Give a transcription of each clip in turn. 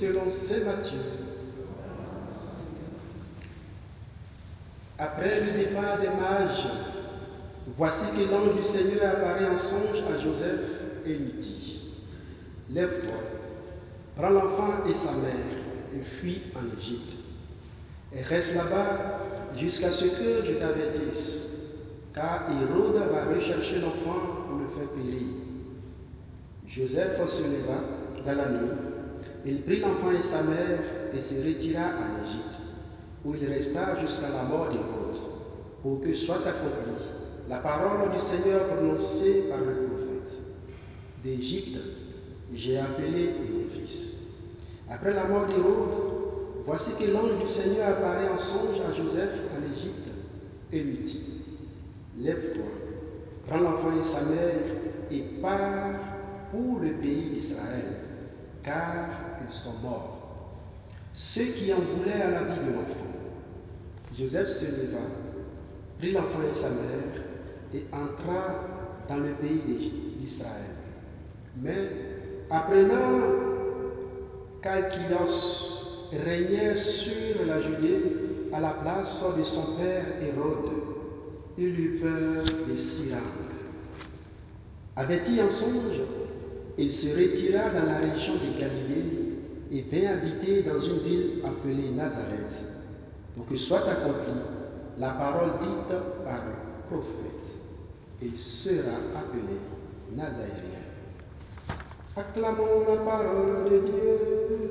selon Saint Matthieu. Après le départ des mages, voici que l'ange du Seigneur apparaît en songe à Joseph et lui dit, Lève-toi, prends l'enfant et sa mère et fuis en Égypte. Et reste là-bas jusqu'à ce que je t'avertisse, car Hérode va rechercher l'enfant pour le faire périr. Joseph se leva dans la nuit, il prit l'enfant et sa mère et se retira en Égypte, où il resta jusqu'à la mort d'Hérode, pour que soit accomplie la parole du Seigneur prononcée par le prophète. D'Égypte, j'ai appelé mon fils. Après la mort d'Hérode, voici que l'ange du Seigneur apparaît en songe à Joseph en Égypte et lui dit, Lève-toi, prends l'enfant et sa mère et pars pour le pays d'Israël, car ils sont morts. Ceux qui en voulaient à la vie de l'enfant. Joseph se leva, prit l'enfant et sa mère et entra dans le pays d'Israël. Mais apprenant qu'Alchios régnait sur la Judée à la place de son père Hérode, il eut peur des Syriens. Avait-il un songe? Il se retira dans la région de Galilée et vint habiter dans une ville appelée Nazareth, pour que soit accomplie la parole dite par le prophète. Il sera appelé Nazaréen. Acclamons la parole de Dieu.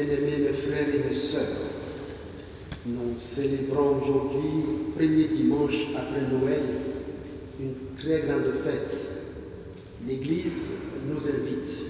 Bien-aimés mes frères et mes sœurs, nous célébrons aujourd'hui, premier dimanche après Noël, une très grande fête. L'Église nous invite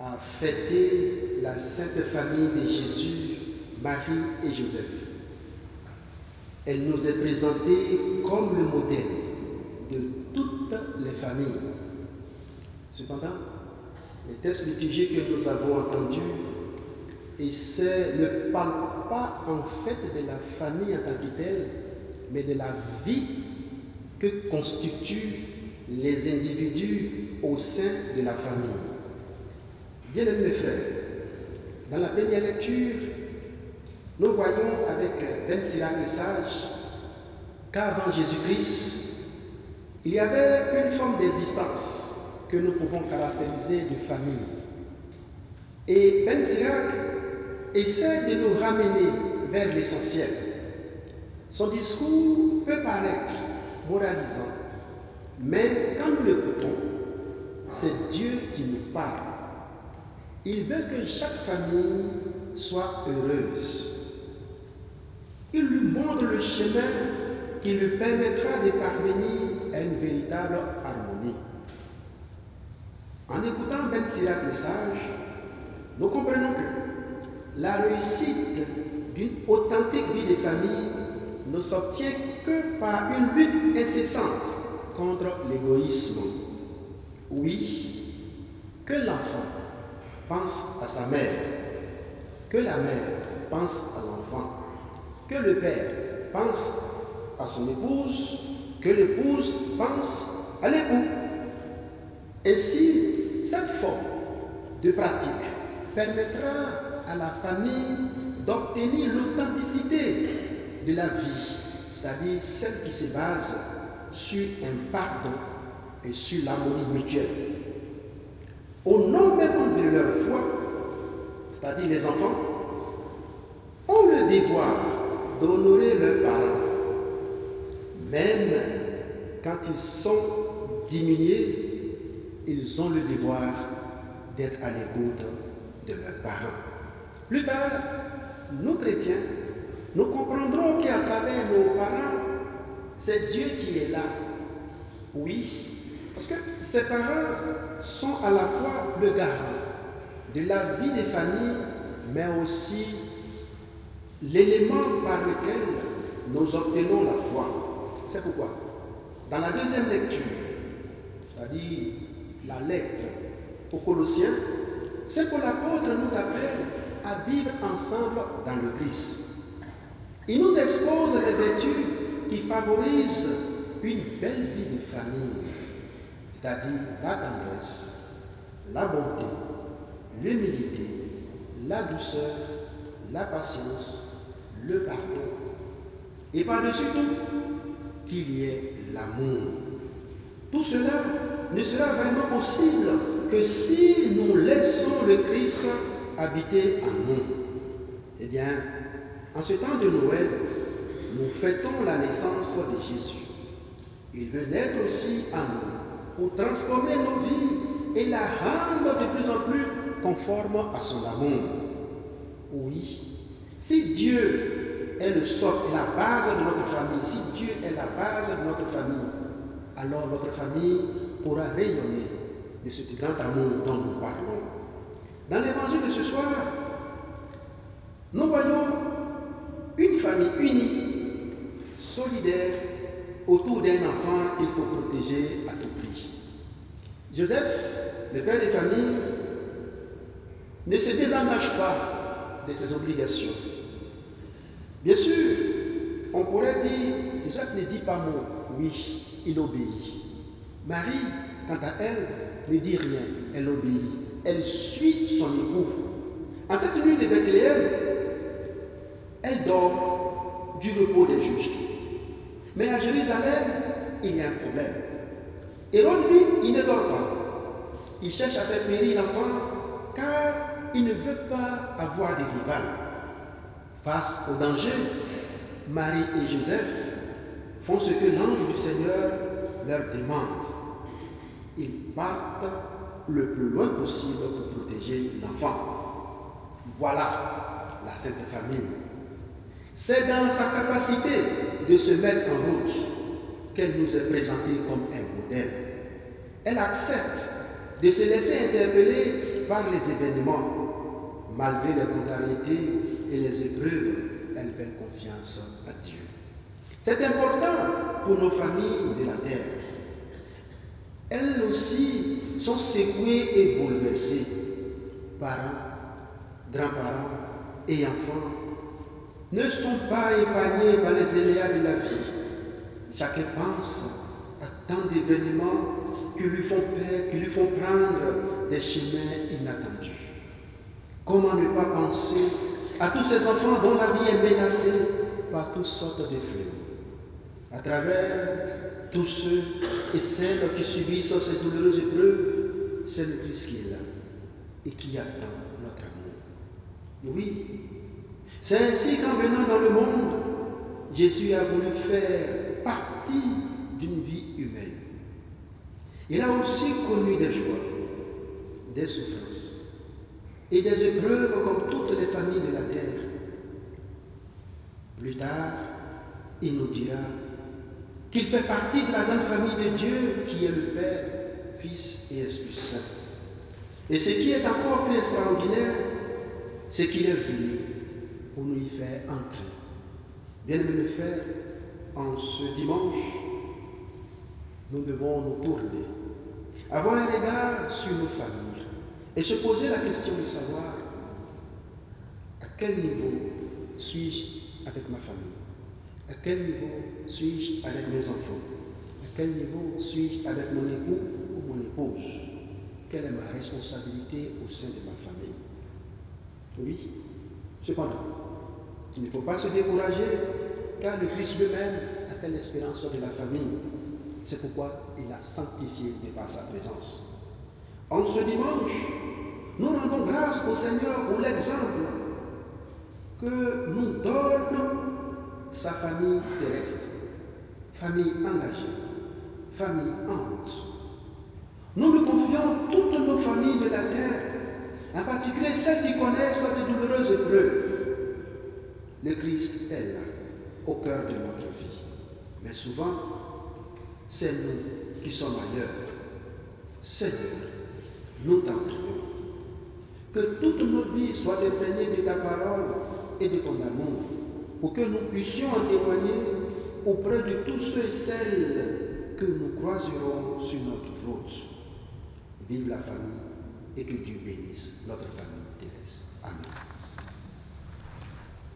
à fêter la sainte famille de Jésus, Marie et Joseph. Elle nous est présentée comme le modèle de toutes les familles. Cependant, les textes liturgiques que nous avons entendus ne parlent pas en fait de la famille en tant que telle, mais de la vie que constituent les individus au sein de la famille. Bien aimés mes frères, dans la première lecture, nous voyons avec Ben Sirac le sage qu'avant Jésus-Christ, il y avait une forme d'existence que nous pouvons caractériser de famille. Et Ben Sirac essaie de nous ramener vers l'essentiel. Son discours peut paraître moralisant, mais quand nous l'écoutons, c'est Dieu qui nous parle. Il veut que chaque famille soit heureuse. Il lui montre le chemin qui lui permettra de parvenir à une véritable harmonie. En écoutant Ben Sirac le sage, nous comprenons que la réussite d'une authentique vie de famille ne s'obtient que par une lutte incessante contre l'égoïsme. Oui, que l'enfant pense à sa mère, que la mère pense à l'enfant, que le père pense à son épouse, que l'épouse pense à l'époux. Ainsi, cette forme de pratique permettra à la famille d'obtenir l'authenticité de la vie, c'est-à-dire celle qui se base sur un pardon et sur l'harmonie mutuelle. Au nom même de leur foi, c'est-à-dire les enfants, ont le devoir d'honorer leurs parents, même quand ils sont diminués ils ont le devoir d'être à l'écoute de leurs parents. Plus tard, nous chrétiens, nous comprendrons qu'à travers nos parents, c'est Dieu qui est là. Oui, parce que ces parents sont à la fois le garant de la vie des familles, mais aussi l'élément par lequel nous obtenons la foi. C'est pourquoi, dans la deuxième lecture, c'est-à-dire la lettre aux Colossiens, c'est que l'apôtre nous appelle vivre ensemble dans le Christ. Il nous expose les vertus qui favorisent une belle vie de famille, c'est-à-dire la tendresse, la bonté, l'humilité, la douceur, la patience, le pardon, et par-dessus tout, qu'il y ait l'amour. Tout cela ne sera vraiment possible que si nous laissons le Christ habiter en nous. Eh bien, en ce temps de Noël, nous fêtons la naissance de Jésus. Il veut naître aussi en nous pour transformer nos vies et la rendre de plus en plus conforme à son amour. Oui, si Dieu est le socle, la base de notre famille, si Dieu est la base de notre famille, alors notre famille pourra rayonner de ce grand amour dont nous parlons. Dans l'évangile de ce soir, nous voyons une famille unie, solidaire, autour d'un enfant qu'il faut protéger à tout prix. Joseph, le père des familles, ne se désengage pas de ses obligations. Bien sûr, on pourrait dire, Joseph ne dit pas mot, oui, il obéit. Marie, quant à elle, ne dit rien, elle obéit. Elle suit son époux. En cette nuit de Bethléem, elle dort du repos des justes. Mais à Jérusalem, il y a un problème. Hérode, lui, il ne dort pas. Il cherche à faire périr l'enfant car il ne veut pas avoir des rivales. Face au danger, Marie et Joseph font ce que l'ange du Seigneur leur demande. Ils partent le plus loin possible pour protéger l'enfant. Voilà la Sainte Famille. C'est dans sa capacité de se mettre en route qu'elle nous est présentée comme un modèle. Elle accepte de se laisser interpeller par les événements. Malgré les contrariétés et les épreuves, elle fait confiance à Dieu. C'est important pour nos familles de la terre. Elles aussi sont secouées et bouleversées. Parents, grands-parents et enfants ne sont pas épargnés par les éléas de la vie. Chacun pense à tant d'événements qui lui font peur, qui lui font prendre des chemins inattendus. Comment ne pas penser à tous ces enfants dont la vie est menacée par toutes sortes de fléaux? À travers tous ceux et celles qui subissent ces douloureuses épreuves, c'est le Christ qui est là et qui attend notre amour. Oui, c'est ainsi qu'en venant dans le monde, Jésus a voulu faire partie d'une vie humaine. Il a aussi connu des joies, des souffrances et des épreuves comme toutes les familles de la terre. Plus tard, il nous dira qu'il fait partie de la grande famille de Dieu qui est le Père, Fils et Esprit Saint. Et ce qui est encore plus extraordinaire, c'est qu'il est venu pour nous y faire entrer. Bien aimés frères, en ce dimanche, nous devons nous tourner, avoir un regard sur nos familles et se poser la question de savoir à quel niveau suis-je avec ma famille À quel niveau suis-je avec mes enfants? À quel niveau suis-je avec mon époux ou mon épouse? Quelle est ma responsabilité au sein de ma famille? Oui, cependant, il ne faut pas se décourager, car le Christ lui-même a fait l'espérance de la famille. C'est pourquoi il a sanctifié de par sa présence. En ce dimanche, nous rendons grâce au Seigneur pour l'exemple que nous donne sa famille terrestre, famille engagée, famille en route. Nous lui confions toutes nos familles de la terre, en particulier celles qui connaissent de douloureuses épreuves. Le Christ est là, au cœur de notre vie. Mais souvent, c'est nous qui sommes ailleurs. Seigneur, nous t'en prions. Que toute notre vie soit imprégnée de ta parole et de ton amour, pour que nous puissions en témoigner auprès de tous ceux et celles que nous croiserons sur notre route. Vive la famille et que Dieu bénisse notre famille.